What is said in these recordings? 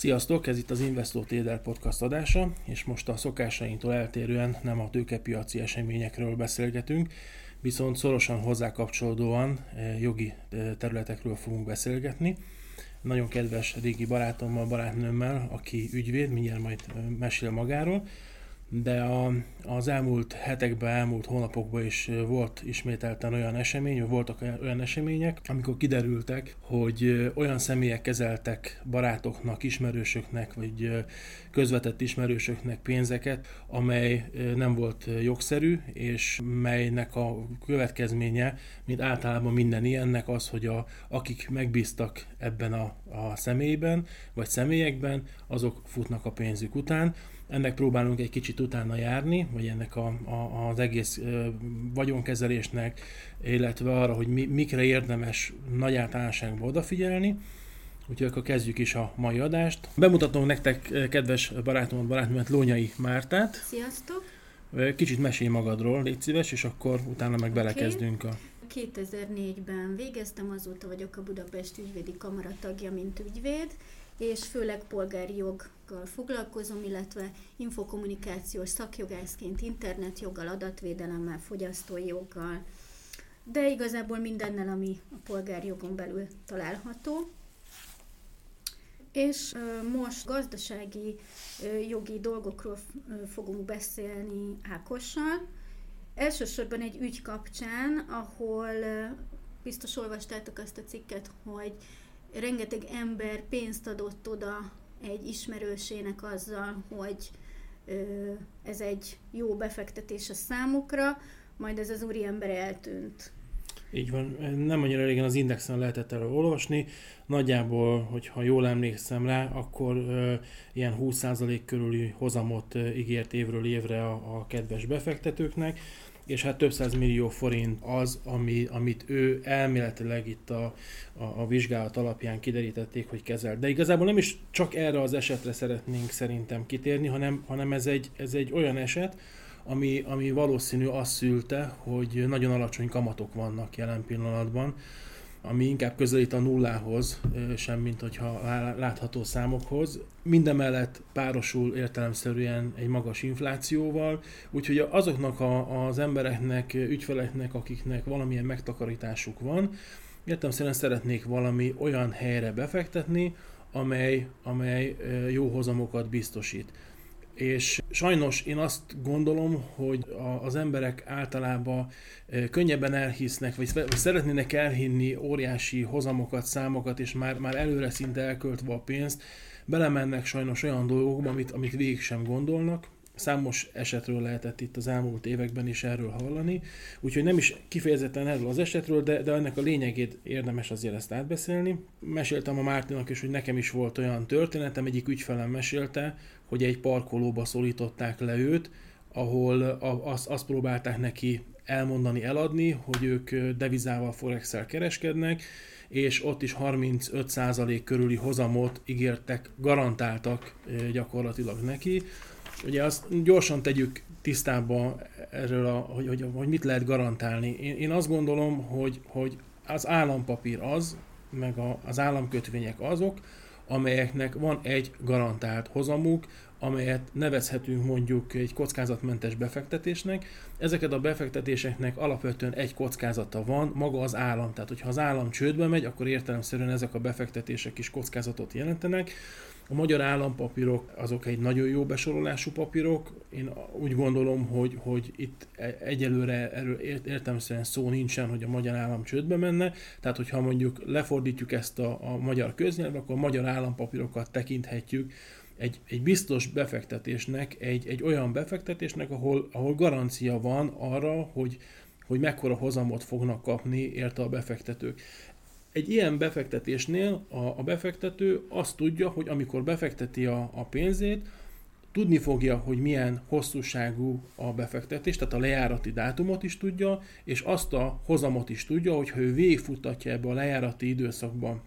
Sziasztok, ez itt az Investor Trader podcast adása, és most a szokásainktól eltérően nem a tőkepiaci eseményekről beszélgetünk, viszont szorosan hozzá kapcsolódóan eh, jogi eh, területekről fogunk beszélgetni. Nagyon kedves régi barátommal, barátnőmmel, aki ügyvéd, mindjárt majd eh, mesél magáról, de a, az elmúlt hetekben, elmúlt hónapokban is volt ismételten olyan esemény, voltak olyan események, amikor kiderültek, hogy olyan személyek kezeltek barátoknak, ismerősöknek, vagy közvetett ismerősöknek pénzeket, amely nem volt jogszerű, és melynek a következménye, mint általában minden ilyennek az, hogy a, akik megbíztak ebben a, a személyben, vagy személyekben, azok futnak a pénzük után, ennek próbálunk egy kicsit utána járni, vagy ennek a, a, az egész vagyonkezelésnek, illetve arra, hogy mi, mikre érdemes nagy általánosságban odafigyelni. Úgyhogy akkor kezdjük is a mai adást. Bemutatom nektek, kedves barátomat, barátnőmet, Lónyai Mártát. Sziasztok! Kicsit mesélj magadról, légy szíves, és akkor utána meg belekezdünk a 2004-ben végeztem, azóta vagyok a Budapest ügyvédi kamara tagja, mint ügyvéd, és főleg polgári joggal foglalkozom, illetve infokommunikációs szakjogászként internetjoggal, adatvédelemmel, fogyasztói joggal, de igazából mindennel, ami a polgári jogon belül található. És most gazdasági jogi dolgokról fogunk beszélni Ákossal. Elsősorban egy ügy kapcsán, ahol biztos olvastátok azt a cikket, hogy rengeteg ember pénzt adott oda egy ismerősének azzal, hogy ez egy jó befektetés a számukra, majd ez az úriember eltűnt. Így van, nem annyira régen az Indexen lehetett erről olvasni, nagyjából, hogyha jól emlékszem rá, akkor ö, ilyen 20% körüli hozamot ö, ígért évről évre a, a kedves befektetőknek, és hát több száz millió forint az, ami, amit ő elméletileg itt a, a, a vizsgálat alapján kiderítették, hogy kezel. De igazából nem is csak erre az esetre szeretnénk szerintem kitérni, hanem, hanem ez, egy, ez egy olyan eset, ami, ami valószínű azt szülte, hogy nagyon alacsony kamatok vannak jelen pillanatban, ami inkább közelít a nullához, sem mint hogyha látható számokhoz. Mindemellett párosul értelemszerűen egy magas inflációval, úgyhogy azoknak a, az embereknek, ügyfeleknek, akiknek valamilyen megtakarításuk van, értelemszerűen szeretnék valami olyan helyre befektetni, amely, amely jó hozamokat biztosít és sajnos én azt gondolom, hogy az emberek általában könnyebben elhisznek, vagy szeretnének elhinni óriási hozamokat, számokat, és már, már előre szinte elköltve a pénzt, belemennek sajnos olyan dolgokba, amit, amit végig sem gondolnak, Számos esetről lehetett itt az elmúlt években is erről hallani, úgyhogy nem is kifejezetten erről az esetről, de, de ennek a lényegét érdemes azért ezt átbeszélni. Meséltem a Mártinak is, hogy nekem is volt olyan történetem, egyik ügyfelem mesélte, hogy egy parkolóba szólították le őt, ahol azt, azt próbálták neki elmondani, eladni, hogy ők devizával, forex kereskednek, és ott is 35% körüli hozamot ígértek, garantáltak gyakorlatilag neki. Ugye azt gyorsan tegyük tisztába erről, a, hogy, hogy, hogy mit lehet garantálni. Én, én azt gondolom, hogy, hogy az állampapír az, meg a, az államkötvények azok, amelyeknek van egy garantált hozamuk, amelyet nevezhetünk mondjuk egy kockázatmentes befektetésnek. Ezeket a befektetéseknek alapvetően egy kockázata van, maga az állam. Tehát, hogyha az állam csődbe megy, akkor értelemszerűen ezek a befektetések is kockázatot jelentenek. A magyar állampapírok azok egy nagyon jó besorolású papírok. Én úgy gondolom, hogy, hogy itt e, egyelőre erről értelmszerűen szó nincsen, hogy a magyar állam csődbe menne. Tehát, hogyha mondjuk lefordítjuk ezt a, a magyar köznyelvre, akkor a magyar állampapírokat tekinthetjük egy, egy biztos befektetésnek, egy, egy olyan befektetésnek, ahol, ahol garancia van arra, hogy, hogy mekkora hozamot fognak kapni érte a befektetők. Egy ilyen befektetésnél a, a befektető azt tudja, hogy amikor befekteti a, a pénzét, tudni fogja, hogy milyen hosszúságú a befektetés, tehát a lejárati dátumot is tudja, és azt a hozamot is tudja, hogy ha ő végigfutatja ebbe a lejárati időszakban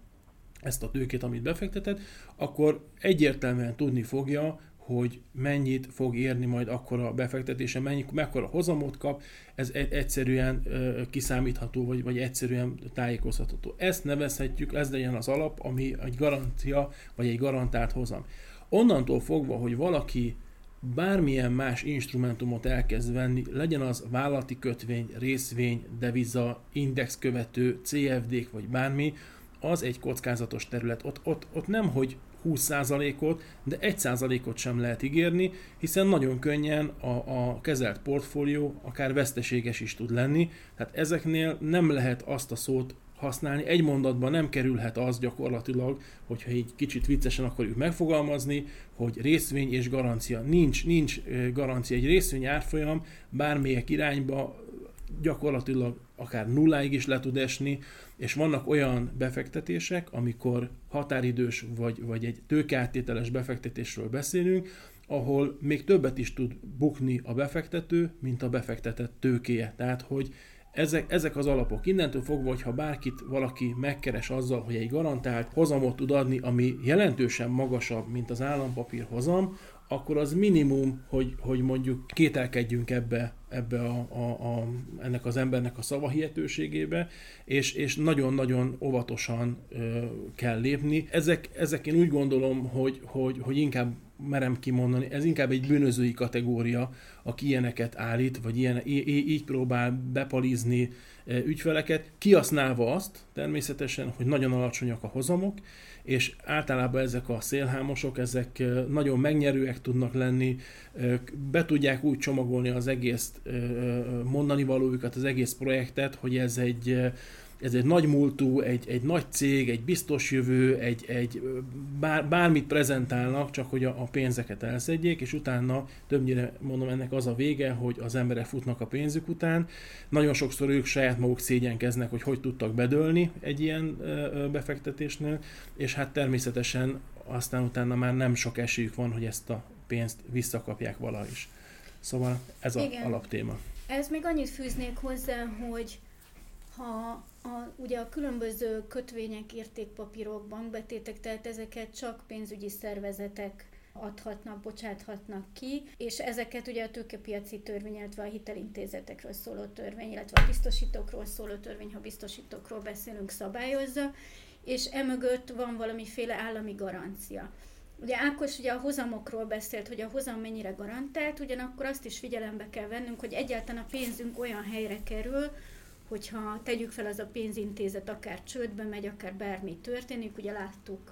ezt a tőkét, amit befektetett, akkor egyértelműen tudni fogja, hogy mennyit fog érni majd akkor a befektetése, mennyi, mekkora hozamot kap, ez egyszerűen kiszámítható, vagy, vagy egyszerűen tájékoztatható. Ezt nevezhetjük, ez legyen az alap, ami egy garancia, vagy egy garantált hozam. Onnantól fogva, hogy valaki bármilyen más instrumentumot elkezd venni, legyen az vállalati kötvény, részvény, deviza, indexkövető, CFD-k vagy bármi, az egy kockázatos terület. Ott, ott, ott nem, hogy 20%-ot, de 1%-ot sem lehet ígérni, hiszen nagyon könnyen a, a kezelt portfólió akár veszteséges is tud lenni, tehát ezeknél nem lehet azt a szót használni. Egy mondatban nem kerülhet az gyakorlatilag, hogyha így kicsit viccesen akarjuk megfogalmazni, hogy részvény és garancia. Nincs, nincs garancia. Egy részvény árfolyam bármelyik irányba gyakorlatilag akár nulláig is le tud esni, és vannak olyan befektetések, amikor határidős vagy, vagy egy tőkeáttételes befektetésről beszélünk, ahol még többet is tud bukni a befektető, mint a befektetett tőkéje. Tehát, hogy ezek, ezek az alapok. Innentől fogva, hogyha bárkit valaki megkeres azzal, hogy egy garantált hozamot tud adni, ami jelentősen magasabb, mint az állampapír hozam, akkor az minimum, hogy, hogy mondjuk kételkedjünk ebbe, ebbe a, a, a, ennek az embernek a szavahihetőségébe, és, és nagyon-nagyon óvatosan ö, kell lépni. Ezek, ezek én úgy gondolom, hogy, hogy, hogy inkább merem kimondani, ez inkább egy bűnözői kategória, aki ilyeneket állít, vagy ilyen, í- így próbál bepalizni ügyfeleket, kihasználva azt természetesen, hogy nagyon alacsonyak a hozamok, és általában ezek a szélhámosok, ezek nagyon megnyerőek tudnak lenni, be tudják úgy csomagolni az egész mondani valójukat, az egész projektet, hogy ez egy ez egy nagy múltú, egy, egy nagy cég, egy biztos jövő, egy, egy bár, bármit prezentálnak, csak hogy a, a pénzeket elszedjék, és utána többnyire mondom ennek az a vége, hogy az emberek futnak a pénzük után. Nagyon sokszor ők saját maguk szégyenkeznek, hogy hogy tudtak bedölni egy ilyen befektetésnél, és hát természetesen aztán utána már nem sok esélyük van, hogy ezt a pénzt visszakapják valahogy is. Szóval ez az alaptéma. Ez még annyit fűznék hozzá, hogy ha a, ugye a különböző kötvények, értékpapírok, bankbetétek, tehát ezeket csak pénzügyi szervezetek adhatnak, bocsáthatnak ki, és ezeket ugye a tőkepiaci törvény, illetve a hitelintézetekről szóló törvény, illetve a biztosítókról szóló törvény, ha biztosítókról beszélünk, szabályozza, és emögött van valamiféle állami garancia. Ugye Ákos ugye a hozamokról beszélt, hogy a hozam mennyire garantált, ugyanakkor azt is figyelembe kell vennünk, hogy egyáltalán a pénzünk olyan helyre kerül, hogyha tegyük fel az a pénzintézet akár csődbe megy, akár bármi történik, ugye láttuk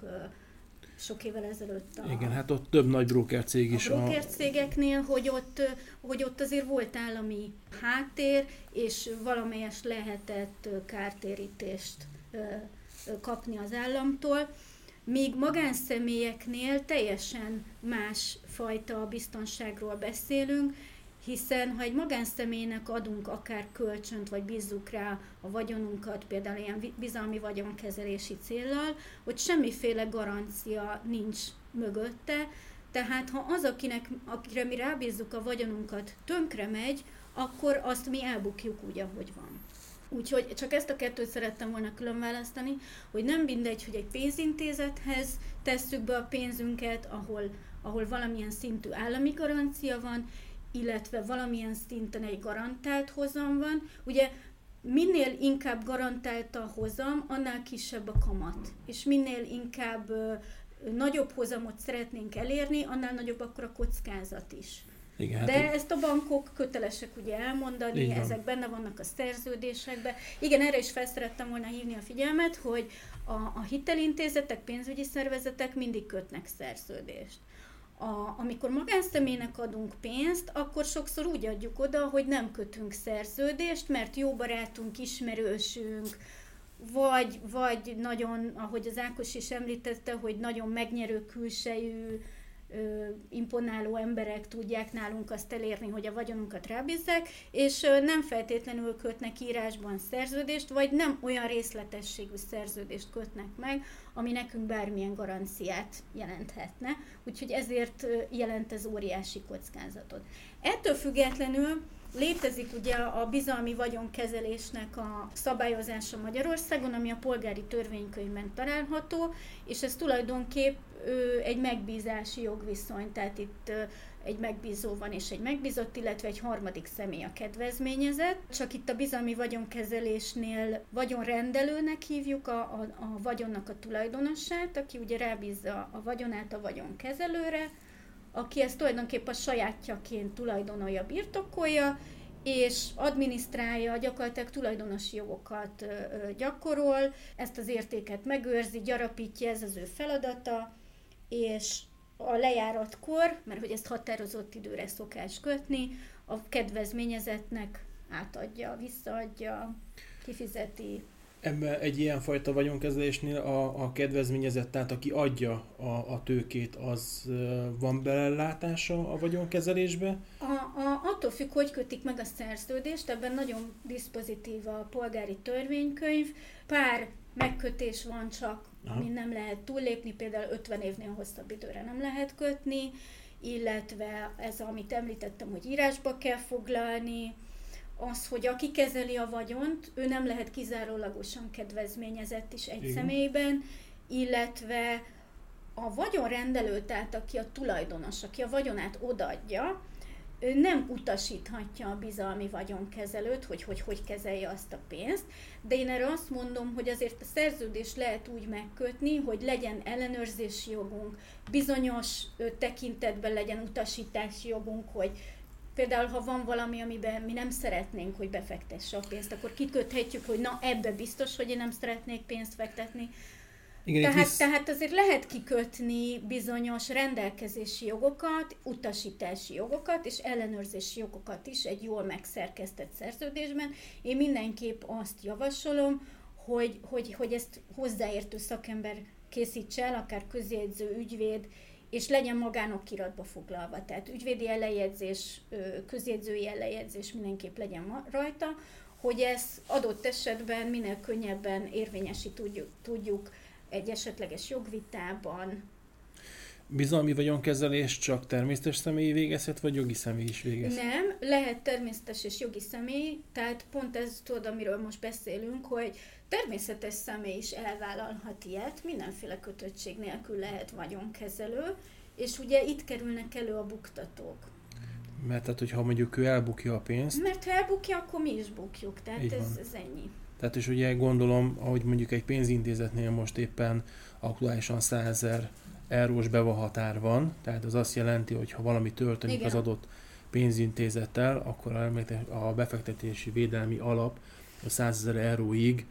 sok évvel ezelőtt a... Igen, hát ott több nagy broker cég is. A broker cégeknél, a... hogy, ott, hogy ott azért volt állami háttér, és valamelyes lehetett kártérítést kapni az államtól. Míg magánszemélyeknél teljesen más fajta biztonságról beszélünk, hiszen ha egy magánszemélynek adunk akár kölcsönt, vagy bízzuk rá a vagyonunkat, például ilyen bizalmi vagyonkezelési céllal, hogy semmiféle garancia nincs mögötte, tehát ha az, akinek, akire mi rábízzuk a vagyonunkat, tönkre megy, akkor azt mi elbukjuk úgy, ahogy van. Úgyhogy csak ezt a kettőt szerettem volna külön választani, hogy nem mindegy, hogy egy pénzintézethez tesszük be a pénzünket, ahol, ahol valamilyen szintű állami garancia van, illetve valamilyen szinten egy garantált hozam van. Ugye minél inkább garantált a hozam, annál kisebb a kamat. És minél inkább ö, nagyobb hozamot szeretnénk elérni, annál nagyobb akkor a kockázat is. Igen, hát De ezt a bankok kötelesek ugye elmondani, ezek benne vannak a szerződésekben. Igen, erre is fel szerettem volna hívni a figyelmet, hogy a, a hitelintézetek, pénzügyi szervezetek mindig kötnek szerződést a, amikor magánszemélynek adunk pénzt, akkor sokszor úgy adjuk oda, hogy nem kötünk szerződést, mert jó barátunk, ismerősünk, vagy, vagy nagyon, ahogy az Ákos is említette, hogy nagyon megnyerő külsejű, ö, imponáló emberek tudják nálunk azt elérni, hogy a vagyonunkat rábízzák, és ö, nem feltétlenül kötnek írásban szerződést, vagy nem olyan részletességű szerződést kötnek meg, ami nekünk bármilyen garanciát jelenthetne, úgyhogy ezért jelent ez óriási kockázatot. Ettől függetlenül Létezik ugye a bizalmi vagyonkezelésnek a szabályozása Magyarországon, ami a polgári törvénykönyvben található, és ez tulajdonképp egy megbízási jogviszony, tehát itt egy megbízó van és egy megbízott, illetve egy harmadik személy a kedvezményezett. Csak itt a bizalmi vagyonkezelésnél vagyonrendelőnek hívjuk a, a, a vagyonnak a tulajdonosát, aki ugye rábízza a vagyonát a vagyonkezelőre, aki ezt tulajdonképpen a sajátjaként tulajdonolja, birtokolja, és adminisztrálja, gyakorlatilag tulajdonosi jogokat gyakorol, ezt az értéket megőrzi, gyarapítja, ez az ő feladata, és a lejáratkor, mert hogy ezt határozott időre szokás kötni, a kedvezményezetnek átadja, visszaadja, kifizeti. Ebben egy ilyenfajta vagyonkezelésnél a, a kedvezményezett, tehát aki adja a, a tőkét, az van belelátása a vagyonkezelésbe? A, a, attól függ, hogy kötik meg a szerződést, ebben nagyon dispozitív a polgári törvénykönyv. Pár megkötés van csak, Aha. ami nem lehet túllépni, például 50 évnél hosszabb időre nem lehet kötni, illetve ez, amit említettem, hogy írásba kell foglalni, az, hogy aki kezeli a vagyont, ő nem lehet kizárólagosan kedvezményezett is egy Igen. személyben, illetve a vagyonrendelő, tehát aki a tulajdonos, aki a vagyonát odaadja, ő nem utasíthatja a bizalmi vagyonkezelőt, hogy, hogy hogy kezelje azt a pénzt, de én erre azt mondom, hogy azért a szerződést lehet úgy megkötni, hogy legyen ellenőrzési jogunk, bizonyos tekintetben legyen utasítási jogunk, hogy Például, ha van valami, amiben mi nem szeretnénk, hogy befektesse a pénzt, akkor kiköthetjük, hogy na ebbe biztos, hogy én nem szeretnék pénzt fektetni. Igen, tehát, visz... tehát azért lehet kikötni bizonyos rendelkezési jogokat, utasítási jogokat és ellenőrzési jogokat is egy jól megszerkesztett szerződésben. Én mindenképp azt javasolom, hogy, hogy, hogy ezt hozzáértő szakember készítse el, akár közjegyző, ügyvéd, és legyen magánokiratba foglalva. Tehát ügyvédi elejegyzés, közjegyzői elejegyzés mindenképp legyen rajta, hogy ez adott esetben minél könnyebben érvényesít tudjuk, tudjuk egy esetleges jogvitában. Bizalmi vagyonkezelés csak természetes személy végezhet, vagy jogi személy is végezhet? Nem, lehet természetes és jogi személy, tehát pont ez tudod, amiről most beszélünk, hogy természetes személy is elvállalhat ilyet, mindenféle kötöttség nélkül lehet vagyonkezelő, és ugye itt kerülnek elő a buktatók. Mert tehát, hogyha mondjuk ő elbukja a pénzt... Mert ha elbukja, akkor mi is bukjuk, tehát ez, ez ennyi. Tehát és ugye gondolom, ahogy mondjuk egy pénzintézetnél most éppen aktuálisan 100 ezer eurós bevahatár van, tehát az azt jelenti, hogy ha valami történik Igen. az adott pénzintézettel, akkor a befektetési védelmi alap a 100 ezer euróig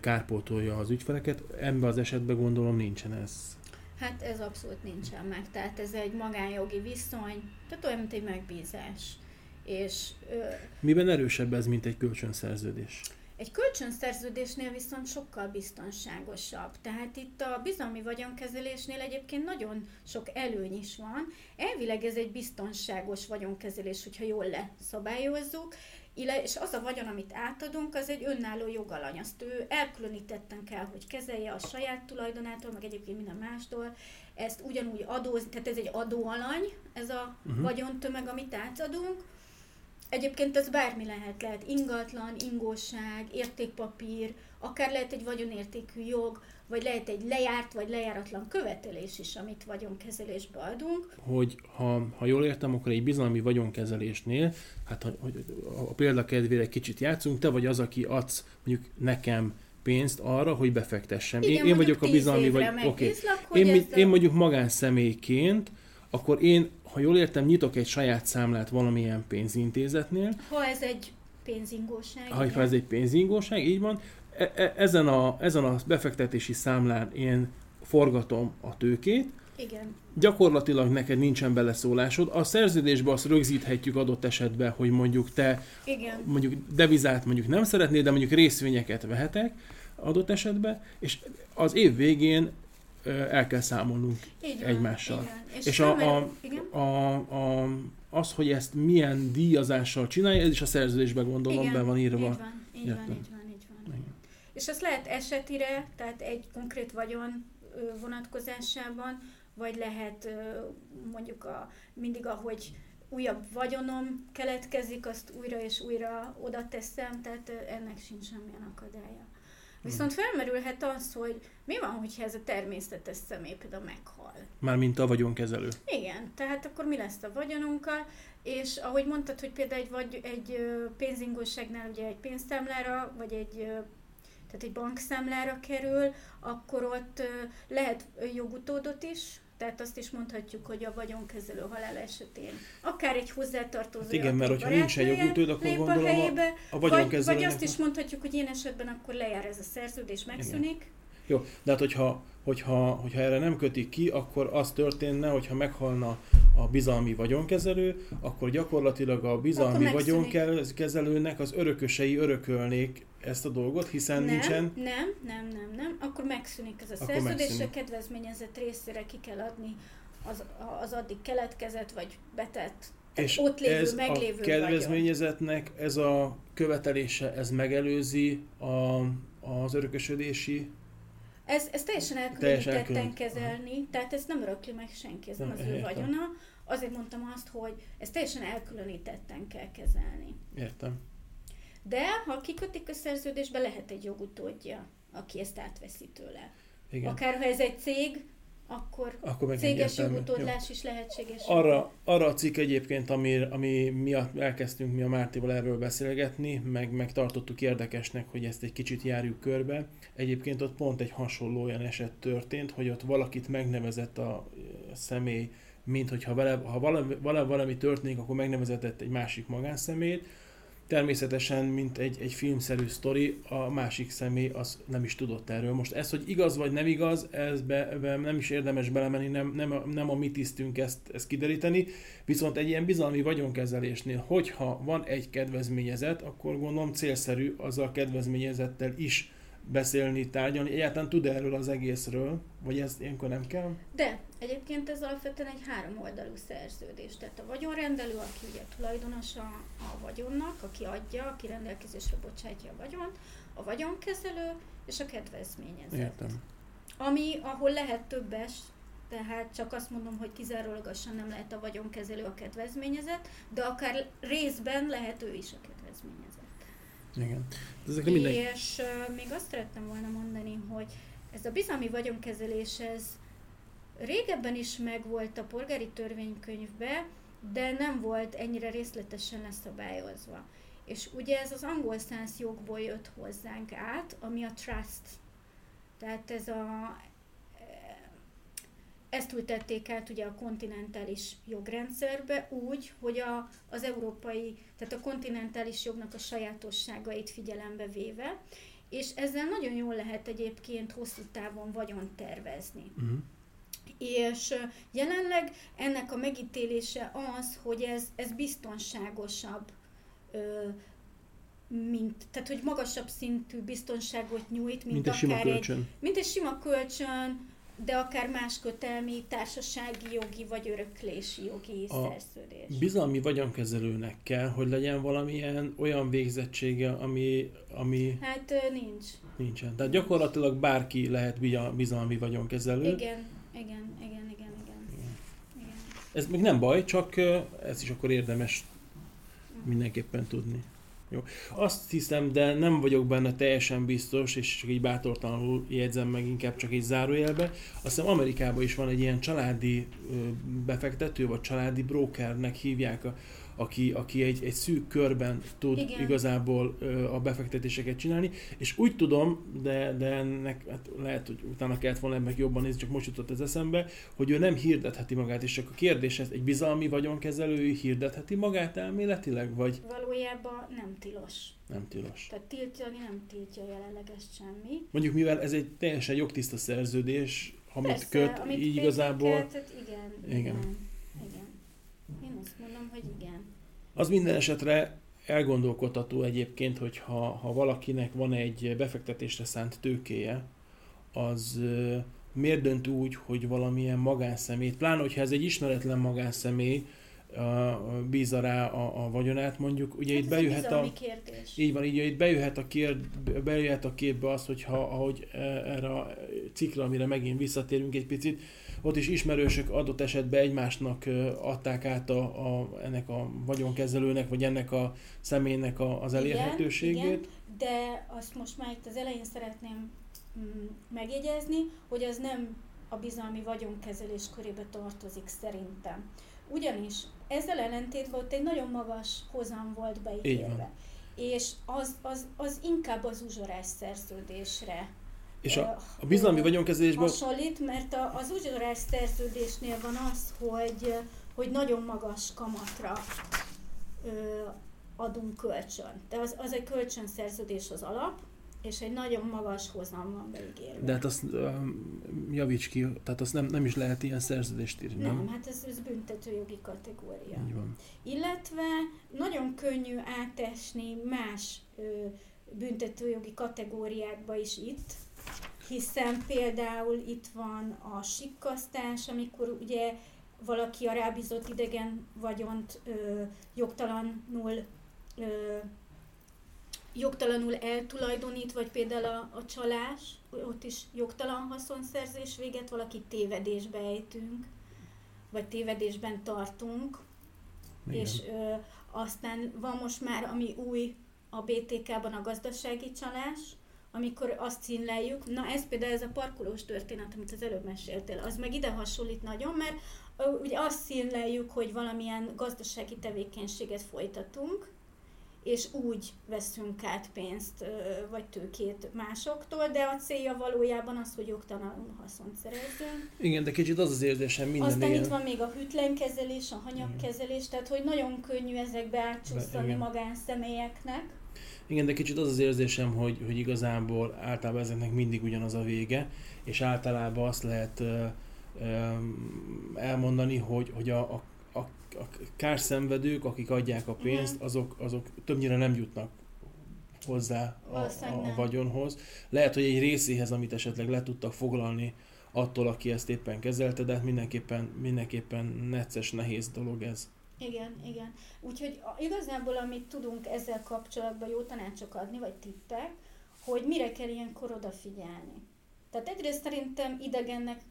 kárpótolja az ügyfeleket. Ebben az esetben gondolom nincsen ez. Hát ez abszolút nincsen meg, tehát ez egy magánjogi viszony, tehát olyan, mint egy megbízás. És, ö... Miben erősebb ez, mint egy kölcsönszerződés? Egy kölcsönszerződésnél viszont sokkal biztonságosabb. Tehát itt a bizalmi vagyonkezelésnél egyébként nagyon sok előny is van. Elvileg ez egy biztonságos vagyonkezelés, hogyha jól leszabályozzuk, és az a vagyon, amit átadunk, az egy önálló jogalany. Azt ő elkülönítetten kell, hogy kezelje a saját tulajdonától, meg egyébként minden mástól. Ezt ugyanúgy adóz, tehát ez egy adóalany, ez a uh-huh. vagyontömeg, amit átadunk Egyébként ez bármi lehet, lehet ingatlan, ingóság, értékpapír, akár lehet egy vagyonértékű jog, vagy lehet egy lejárt vagy lejáratlan követelés is, amit vagyonkezelésbe adunk. Hogy ha, ha jól értem, akkor egy bizalmi vagyonkezelésnél, hát hogy a példa kedvére kicsit játszunk, te vagy az, aki adsz mondjuk nekem pénzt arra, hogy befektessem. Igen, én, én vagyok a bizalmi vagy. Okay. Én, én mondjuk magánszemélyként, akkor én ha jól értem, nyitok egy saját számlát valamilyen pénzintézetnél. Ha ez egy pénzingóság. Ha, ha ez egy pénzingóság, így van. E- e- ezen, a, ezen a befektetési számlán én forgatom a tőkét, igen. Gyakorlatilag neked nincsen beleszólásod. A szerződésbe azt rögzíthetjük adott esetben, hogy mondjuk te Igen. mondjuk devizát mondjuk nem szeretnéd, de mondjuk részvényeket vehetek adott esetben, és az év végén el kell számolnunk Így egymással. Igen. És, és a, a, a, a, az, hogy ezt milyen díjazással csinálja, ez is a szerződésben gondolom igen, be van írva. Így van, így van, így van, így van. Igen. És azt lehet esetire, tehát egy konkrét vagyon vonatkozásában, vagy lehet mondjuk a, mindig ahogy újabb vagyonom keletkezik, azt újra és újra oda teszem, tehát ennek sincs semmilyen akadálya. Viszont felmerülhet az, hogy mi van, hogyha ez a természetes személy például meghal. Mármint a vagyonkezelő. Igen, tehát akkor mi lesz a vagyonunkkal, és ahogy mondtad, hogy például egy, vagy, egy pénzingóságnál ugye egy pénztámlára, vagy egy tehát egy bankszámlára kerül, akkor ott lehet jogutódot is, tehát azt is mondhatjuk, hogy a vagyonkezelő halál esetén akár egy hozzátartozó. Hát igen, mert hogyha nincs egy jogutód, akkor gondolom a, helyébe, a. Vagy, vagy azt is mondhatjuk, hogy ilyen esetben akkor lejár ez a szerződés, megszűnik. Igen. Jó, de hát hogyha, hogyha, hogyha erre nem kötik ki, akkor az történne, hogyha meghalna a bizalmi vagyonkezelő, akkor gyakorlatilag a bizalmi vagyonkezelőnek az örökösei örökölnék ezt a dolgot, hiszen nem, nincsen... Nem, nem, nem, nem, akkor megszűnik ez a akkor szerződés, megszűnik. a kedvezményezett részére ki kell adni az, az addig keletkezett vagy betett és ott lévő, ez meglévő a kedvezményezetnek vagyon. ez a követelése, ez megelőzi a, az örökösödési ez, ez teljesen elkülönítetten kezelni, tehát ez nem örökli meg senki, ez nem, nem az ő vagyona. Azért mondtam azt, hogy ez teljesen elkülönítetten kell kezelni. Értem. De ha kikötik a szerződésbe, lehet egy jogutódja, aki ezt átveszi tőle. Igen. Akár ha ez egy cég, akkor, akkor céges jogutódlás is lehetséges. Arra, arra a cikk egyébként, ami, ami miatt elkezdtünk mi a Mártival erről beszélgetni, meg, meg tartottuk érdekesnek, hogy ezt egy kicsit járjuk körbe. Egyébként ott pont egy hasonló olyan eset történt, hogy ott valakit megnevezett a személy, mint hogyha vele, ha valami, valami, valami történik, akkor megnevezetett egy másik magánszemét, Természetesen, mint egy, egy filmszerű sztori, a másik személy az nem is tudott erről. Most ez, hogy igaz vagy nem igaz, ez be, be nem is érdemes belemenni, nem, nem, a, nem a mi tisztünk ezt, ezt kideríteni. Viszont egy ilyen bizalmi vagyonkezelésnél, hogyha van egy kedvezményezet, akkor gondolom célszerű azzal a kedvezményezettel is beszélni, tárgyalni. Egyáltalán tud erről az egészről, vagy ez ilyenkor nem kell? De egyébként ez alapvetően egy három oldalú szerződés. Tehát a vagyonrendelő, aki ugye tulajdonosa a vagyonnak, aki adja, aki rendelkezésre bocsátja a vagyont, a vagyonkezelő és a kedvezményezett. Értem. Ami, ahol lehet többes, tehát csak azt mondom, hogy kizárólagosan nem lehet a vagyonkezelő a kedvezményezett, de akár részben lehet ő is a kedvezményezett. Igen. Ezek minden... És uh, még azt szerettem volna mondani, hogy ez a bizalmi vagyonkezelés, ez régebben is megvolt a polgári törvénykönyvbe, de nem volt ennyire részletesen leszabályozva. És ugye ez az angol száz jogból jött hozzánk át, ami a trust. Tehát ez a ezt ültették át ugye a kontinentális jogrendszerbe úgy, hogy a, az európai, tehát a kontinentális jognak a sajátosságait figyelembe véve, és ezzel nagyon jól lehet egyébként hosszú távon vagyon tervezni. Uh-huh. És jelenleg ennek a megítélése az, hogy ez, ez biztonságosabb, mint, tehát hogy magasabb szintű biztonságot nyújt, mint, mint akár egy, mint egy sima kölcsön, de akár más kötelmi, társasági jogi vagy öröklési jogi a szerződés. bizalmi vagyonkezelőnek kell, hogy legyen valamilyen olyan végzettsége, ami... ami hát nincs. Nincsen. Tehát gyakorlatilag bárki lehet bizalmi vagyonkezelő. Igen, igen, igen, igen, igen. igen. Ez még nem baj, csak ez is akkor érdemes mindenképpen tudni. Jó. Azt hiszem, de nem vagyok benne teljesen biztos, és csak így bátortalanul jegyzem meg inkább csak egy zárójelbe. Azt hiszem Amerikában is van egy ilyen családi befektető, vagy családi brokernek hívják a aki, aki egy, egy szűk körben tud Igen. igazából ö, a befektetéseket csinálni, és úgy tudom, de, de ennek hát lehet, hogy utána kellett volna ennek jobban nézni, csak most jutott ez eszembe, hogy ő nem hirdetheti magát, és csak a kérdés, ez egy bizalmi vagyonkezelő hirdetheti magát elméletileg, vagy? Valójában nem tilos. Nem tilos. Tehát tiltani nem tiltja jelenleg ezt semmi. Mondjuk mivel ez egy teljesen jogtiszta szerződés, amit Persze, köt, amit így igazából... Kell, igen, igen. igen. Azt mondom, hogy igen. Az minden esetre elgondolkodható egyébként, hogy ha, ha valakinek van egy befektetésre szánt tőkéje, az miért dönt úgy, hogy valamilyen magánszemét, pláne hogyha ez egy ismeretlen magánszemély, bízza rá a, a vagyonát, mondjuk, ugye hát itt bejöhet a... Kérdés. Így van, így itt bejöhet a, kér, bejöhet a képbe az, hogyha ahogy e, erre a cikra, amire megint visszatérünk egy picit, ott is ismerősök adott esetben egymásnak adták át a, a, ennek a vagyonkezelőnek, vagy ennek a személynek a, az elérhetőségét. Igen, igen, de azt most már itt az elején szeretném mm, megjegyezni, hogy az nem a bizalmi vagyonkezelés körébe tartozik szerintem. Ugyanis ezzel ellentétben ott egy nagyon magas hozam volt beígérve. És az, az, az inkább az uzsorás szerződésre és a, a bizalmi vagyonkezelésben... Hasonlít, mert az uzsorás szerződésnél van az, hogy, hogy nagyon magas kamatra ö, adunk kölcsön. De az, az egy kölcsönszerződés az alap, és egy nagyon magas hozam van beígérve. De hát azt um, javíts ki, tehát azt nem, nem is lehet ilyen szerződést írni, nem? Nem, hát ez, ez büntetőjogi kategória. Így van. Illetve nagyon könnyű átesni más ö, büntetőjogi kategóriákba is itt, hiszen például itt van a sikkasztás, amikor ugye valaki a rábízott idegen vagyont ö, jogtalanul ö, jogtalanul eltulajdonít, vagy például a, a csalás, ott is jogtalan haszonszerzés véget, valaki tévedésbe ejtünk, vagy tévedésben tartunk, Igen. és ö, aztán van most már, ami új a BTK-ban a gazdasági csalás, amikor azt színleljük, na ez például ez a parkolós történet, amit az előbb meséltél, az meg ide hasonlít nagyon, mert ugye azt színleljük, hogy valamilyen gazdasági tevékenységet folytatunk, és úgy veszünk át pénzt vagy tőkét másoktól, de a célja valójában az, hogy jogtalanul haszont szerezzünk. Igen, de kicsit az az érzésem minden Aztán ilyen... itt van még a hűtlenkezelés, a hanyagkezelés, tehát hogy nagyon könnyű ezekbe átcsúsztani magánszemélyeknek. Igen, de kicsit az az érzésem, hogy, hogy igazából általában ezeknek mindig ugyanaz a vége, és általában azt lehet ö, ö, elmondani, hogy, hogy a, a a kárszenvedők, akik adják a pénzt, azok, azok többnyire nem jutnak hozzá a, a, a vagyonhoz. Lehet, hogy egy részéhez, amit esetleg le tudtak foglalni attól, aki ezt éppen kezelte, de hát mindenképpen, mindenképpen necces, nehéz dolog ez. Igen, igen. Úgyhogy igazából, amit tudunk ezzel kapcsolatban jó tanácsok adni, vagy tippek, hogy mire kell ilyenkor odafigyelni. Tehát egyrészt szerintem idegennek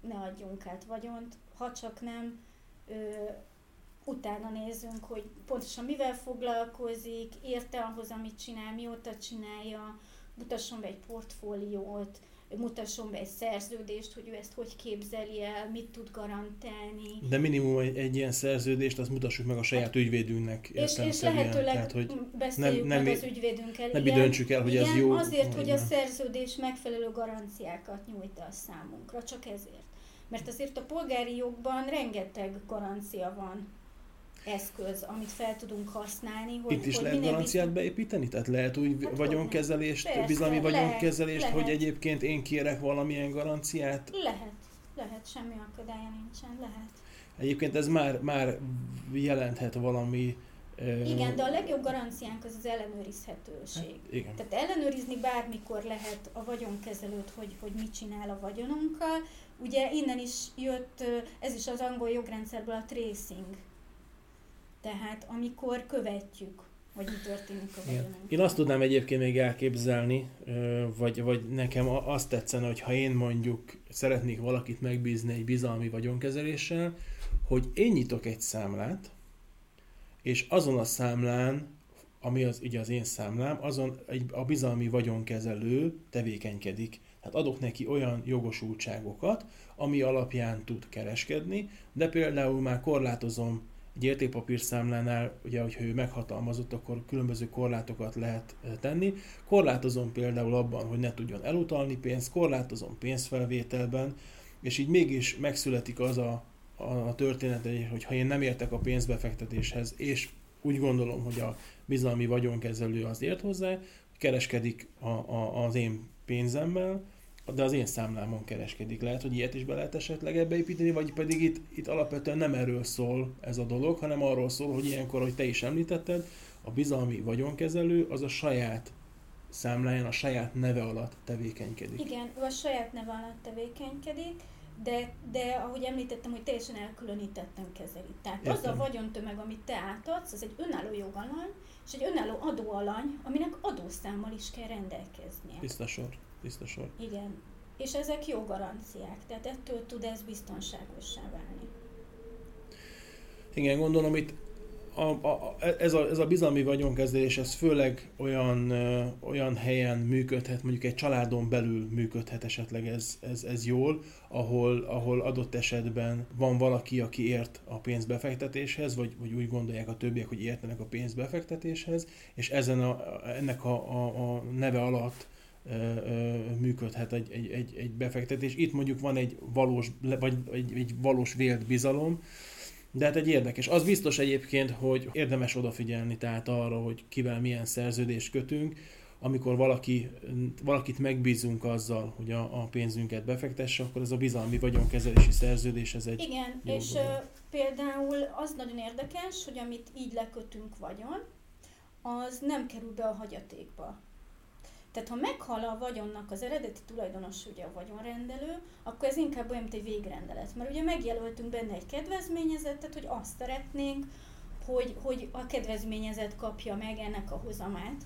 ne adjunk át vagyont, ha csak nem ö, utána nézzünk, hogy pontosan mivel foglalkozik, érte ahhoz, amit csinál, mióta csinálja, mutasson be egy portfóliót, mutasson be egy szerződést, hogy ő ezt hogy képzeli el, mit tud garantálni. De minimum egy, egy ilyen szerződést, azt mutassuk meg a saját hát, ügyvédünknek. És, és lehetőleg Tehát, hogy beszéljük nem, nem, meg az ügyvédünkkel. Nem döntsük el, hogy igen, ez jó. azért, hogy a szerződés megfelelő garanciákat nyújt a számunkra, csak ezért. Mert azért a polgári jogban rengeteg garancia van eszköz, amit fel tudunk használni. Hogy, Itt is hogy lehet garanciát biztos... beépíteni? Tehát lehet úgy hát vagyonkezelést, persze, bizalmi vagyonkezelést, lehet, hogy egyébként én kérek valamilyen garanciát? Lehet, lehet, semmi akadálya nincsen, lehet. Egyébként ez már, már jelenthet valami igen, de a legjobb garanciánk az az ellenőrizhetőség. Hát, igen. Tehát ellenőrizni bármikor lehet a vagyonkezelőt, hogy, hogy mit csinál a vagyonunkkal. Ugye innen is jött, ez is az angol jogrendszerből a tracing tehát amikor követjük, hogy mi történik a vagyonunk. Én azt tudnám egyébként még elképzelni, vagy, vagy nekem azt tetszene, hogy ha én mondjuk szeretnék valakit megbízni egy bizalmi vagyonkezeléssel, hogy én nyitok egy számlát, és azon a számlán, ami az, ugye az én számlám, azon egy, a bizalmi vagyonkezelő tevékenykedik. Tehát adok neki olyan jogosultságokat, ami alapján tud kereskedni, de például már korlátozom egy értékpapírszámlánál, ugye, hogyha ő meghatalmazott, akkor különböző korlátokat lehet eh, tenni. Korlátozom például abban, hogy ne tudjon elutalni pénzt, korlátozom pénzfelvételben, és így mégis megszületik az a, a történet, hogy ha én nem értek a pénzbefektetéshez, és úgy gondolom, hogy a bizalmi vagyonkezelő az ért hozzá, kereskedik a, a, az én pénzemmel, de az én számlámon kereskedik. Lehet, hogy ilyet is be lehet esetleg ebbe építeni, vagy pedig itt, itt alapvetően nem erről szól ez a dolog, hanem arról szól, hogy ilyenkor, hogy te is említetted, a bizalmi vagyonkezelő az a saját számláján, a saját neve alatt tevékenykedik. Igen, ő a saját neve alatt tevékenykedik, de, de ahogy említettem, hogy teljesen elkülönítetten kezeli. Tehát Értem. az a vagyontömeg, amit te átadsz, az egy önálló jogalany, és egy önálló adóalany, aminek adószámmal is kell rendelkeznie. Tiszta sor. Tiszta sor. Igen. és ezek jó garanciák, tehát ettől tud ez biztonságossá válni. Igen, gondolom itt a, a, ez, a, ez a bizalmi vagyonkezelés, ez főleg olyan, ö, olyan helyen működhet, mondjuk egy családon belül működhet esetleg ez, ez, ez jól, ahol, ahol adott esetben van valaki, aki ért a pénzbefektetéshez, vagy, vagy úgy gondolják a többiek, hogy értenek a pénzbefektetéshez, és ezen a, ennek a, a, a neve alatt működhet egy, egy, egy, egy befektetés. Itt mondjuk van egy valós, vagy egy, egy valós vélt bizalom, de hát egy érdekes. Az biztos egyébként, hogy érdemes odafigyelni tehát arra, hogy kivel milyen szerződést kötünk, amikor valaki, valakit megbízunk azzal, hogy a, a pénzünket befektesse, akkor ez a bizalmi vagyonkezelési szerződés, ez egy Igen, és dolog. például az nagyon érdekes, hogy amit így lekötünk vagyon, az nem kerül be a hagyatékba. Tehát ha meghal a vagyonnak az eredeti tulajdonos, ugye a vagyonrendelő, akkor ez inkább olyan, mint egy végrendelet. Mert ugye megjelöltünk benne egy kedvezményezettet, hogy azt szeretnénk, hogy, hogy a kedvezményezet kapja meg ennek a hozamát.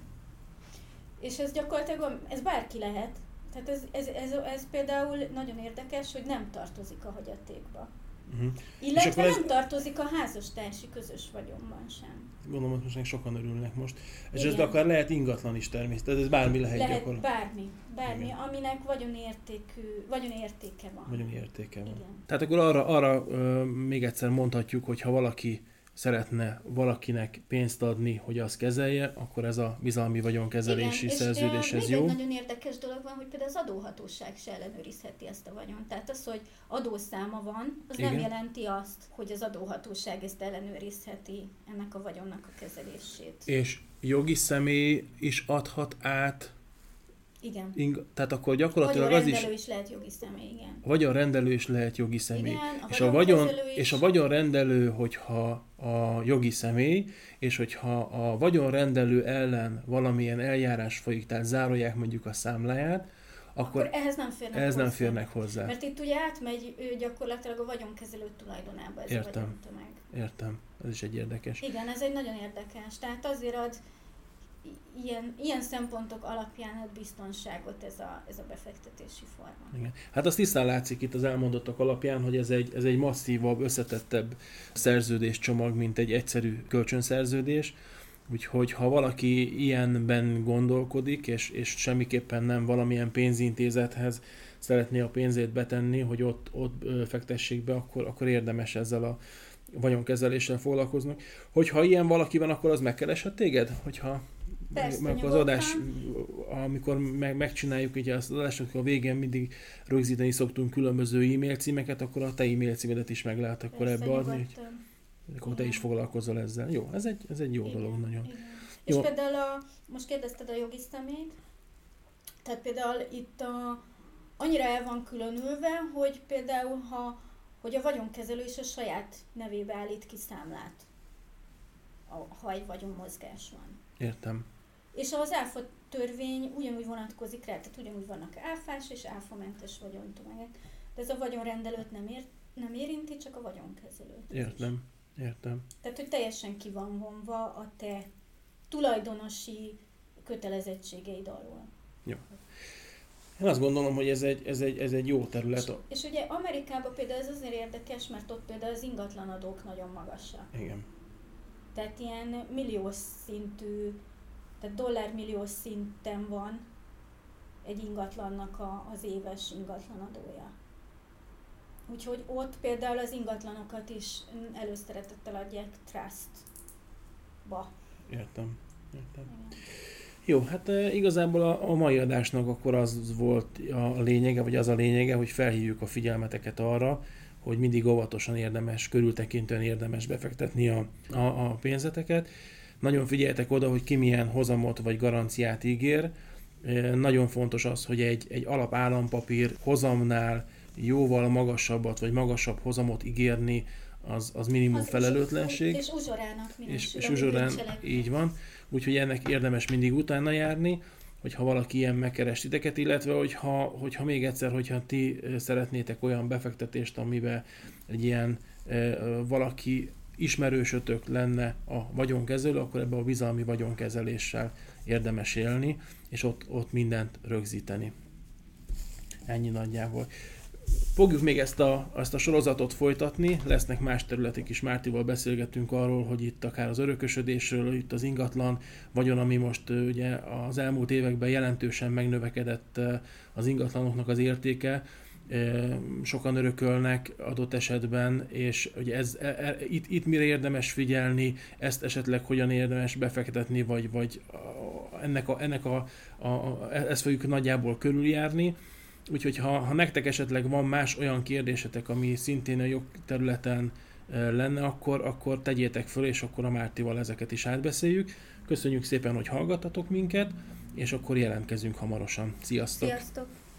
És ez gyakorlatilag, ez bárki lehet. Tehát ez, ez, ez, ez például nagyon érdekes, hogy nem tartozik a hagyatékba. Uh-huh. Illetve akkor ez- nem tartozik a házastársi közös vagyonban sem. Gondolom, hogy most sokan örülnek most. És Igen. ez akár lehet ingatlan is természetesen, ez bármi lehet, Lehet gyakorlatilag. bármi, bármi, Igen. aminek vagyonértékű, vagyonértéke van. Nagyon értéke van. Igen. Tehát akkor arra, arra ö, még egyszer mondhatjuk, hogy ha valaki szeretne valakinek pénzt adni, hogy azt kezelje, akkor ez a bizalmi vagyonkezelési Igen, szerződés, és, ez jó. egy nagyon érdekes dolog van, hogy például az adóhatóság se ellenőrizheti ezt a vagyont. Tehát az, hogy adószáma van, az nem Igen. jelenti azt, hogy az adóhatóság ezt ellenőrizheti ennek a vagyonnak a kezelését. És jogi személy is adhat át, Igen. ing- tehát akkor Vagy a gyakorlatilag az is, rendelő is lehet jogi személy, igen. a vagyonrendelő is lehet jogi személy. Igen, a és, a vagyon, is. és a vagyonrendelő, hogyha a jogi személy, és hogyha a vagyonrendelő ellen valamilyen eljárás folyik, tehát zárolják mondjuk a számláját, akkor, akkor ehhez nem férnek ehhez nem hozzá. férnek hozzá. Mert itt ugye átmegy ő gyakorlatilag a vagyonkezelő tulajdonába ez Értem. a vagyontömeg. Értem, ez is egy érdekes. Igen, ez egy nagyon érdekes. Tehát azért ad ilyen, ilyen szempontok alapján ad biztonságot ez a, ez a befektetési forma. Igen. Hát az tisztán látszik itt az elmondottak alapján, hogy ez egy, ez egy masszívabb, összetettebb szerződéscsomag, mint egy egyszerű kölcsönszerződés. Úgyhogy ha valaki ilyenben gondolkodik, és, és semmiképpen nem valamilyen pénzintézethez szeretné a pénzét betenni, hogy ott, ott fektessék be, akkor, akkor érdemes ezzel a vagyonkezeléssel foglalkozni. Hogyha ilyen valaki van, akkor az megkereshet téged? Hogyha Persze, meg az adás, amikor meg, megcsináljuk, ugye az adásnak a végén mindig rögzíteni szoktunk különböző e-mail címeket, akkor a te e-mail címedet is meg lehet akkor Persze, ebbe adni, hogy akkor te is foglalkozol ezzel. Jó, ez egy, ez egy jó Igen, dolog nagyon. Igen. Jó. És például a, most kérdezted a jogi szemét, tehát például itt a, annyira el van különülve, hogy például ha hogy a vagyonkezelő is a saját nevébe állít ki számlát, ha egy vagyonmozgás van. Értem. És az áfa törvény ugyanúgy vonatkozik rá, tehát ugyanúgy vannak áfás és áfamentes vagyontömegek. De ez a vagyonrendelőt nem, ér, nem érinti, csak a vagyonkezelőt. Értem. Értem. Tehát, hogy teljesen ki van vonva a te tulajdonosi kötelezettségeid alól. Én azt gondolom, hogy ez egy, ez egy, ez egy jó terület. És, és ugye Amerikában például ez azért érdekes, mert ott például az ingatlanadók nagyon magasak. Igen. Tehát ilyen milliós szintű, tehát dollármilliós szinten van egy ingatlannak a, az éves ingatlanadója. Úgyhogy ott például az ingatlanokat is előszeretettel adják trustba. Értem. Értem. Igen. Jó, hát e, igazából a, a mai adásnak akkor az volt a lényege, vagy az a lényege, hogy felhívjuk a figyelmeteket arra, hogy mindig óvatosan érdemes, körültekintően érdemes befektetni a, a, a pénzeteket. Nagyon figyeljetek oda, hogy ki milyen hozamot vagy garanciát ígér. Nagyon fontos az, hogy egy, egy alap állampapír hozamnál jóval magasabbat vagy magasabb hozamot ígérni, az, az minimum Az- felelőtlenség És uzsorának és, minősül. és ami uzsorán így van, úgyhogy ennek érdemes mindig utána járni, hogyha valaki ilyen megkeres titeket, illetve hogyha, hogyha még egyszer, hogyha ti szeretnétek olyan befektetést, amiben egy ilyen valaki ismerősötök lenne a vagyonkezelő, akkor ebbe a bizalmi vagyonkezeléssel érdemes élni, és ott, ott mindent rögzíteni. ennyi nagyjából. Fogjuk még ezt a, ezt a sorozatot folytatni, lesznek más területek is, Mártival beszélgetünk arról, hogy itt akár az örökösödésről, itt az ingatlan vagyon, ami most ugye az elmúlt években jelentősen megnövekedett az ingatlanoknak az értéke, sokan örökölnek adott esetben, és ugye ez, e, e, itt, itt mire érdemes figyelni, ezt esetleg hogyan érdemes befektetni, vagy, vagy ennek, a, ennek a, a, a, ezt fogjuk nagyjából körüljárni. Úgyhogy ha, ha nektek esetleg van más olyan kérdésetek, ami szintén a jogterületen lenne, akkor, akkor tegyétek föl, és akkor a Mártival ezeket is átbeszéljük. Köszönjük szépen, hogy hallgattatok minket, és akkor jelentkezünk hamarosan. Sziasztok! Sziasztok!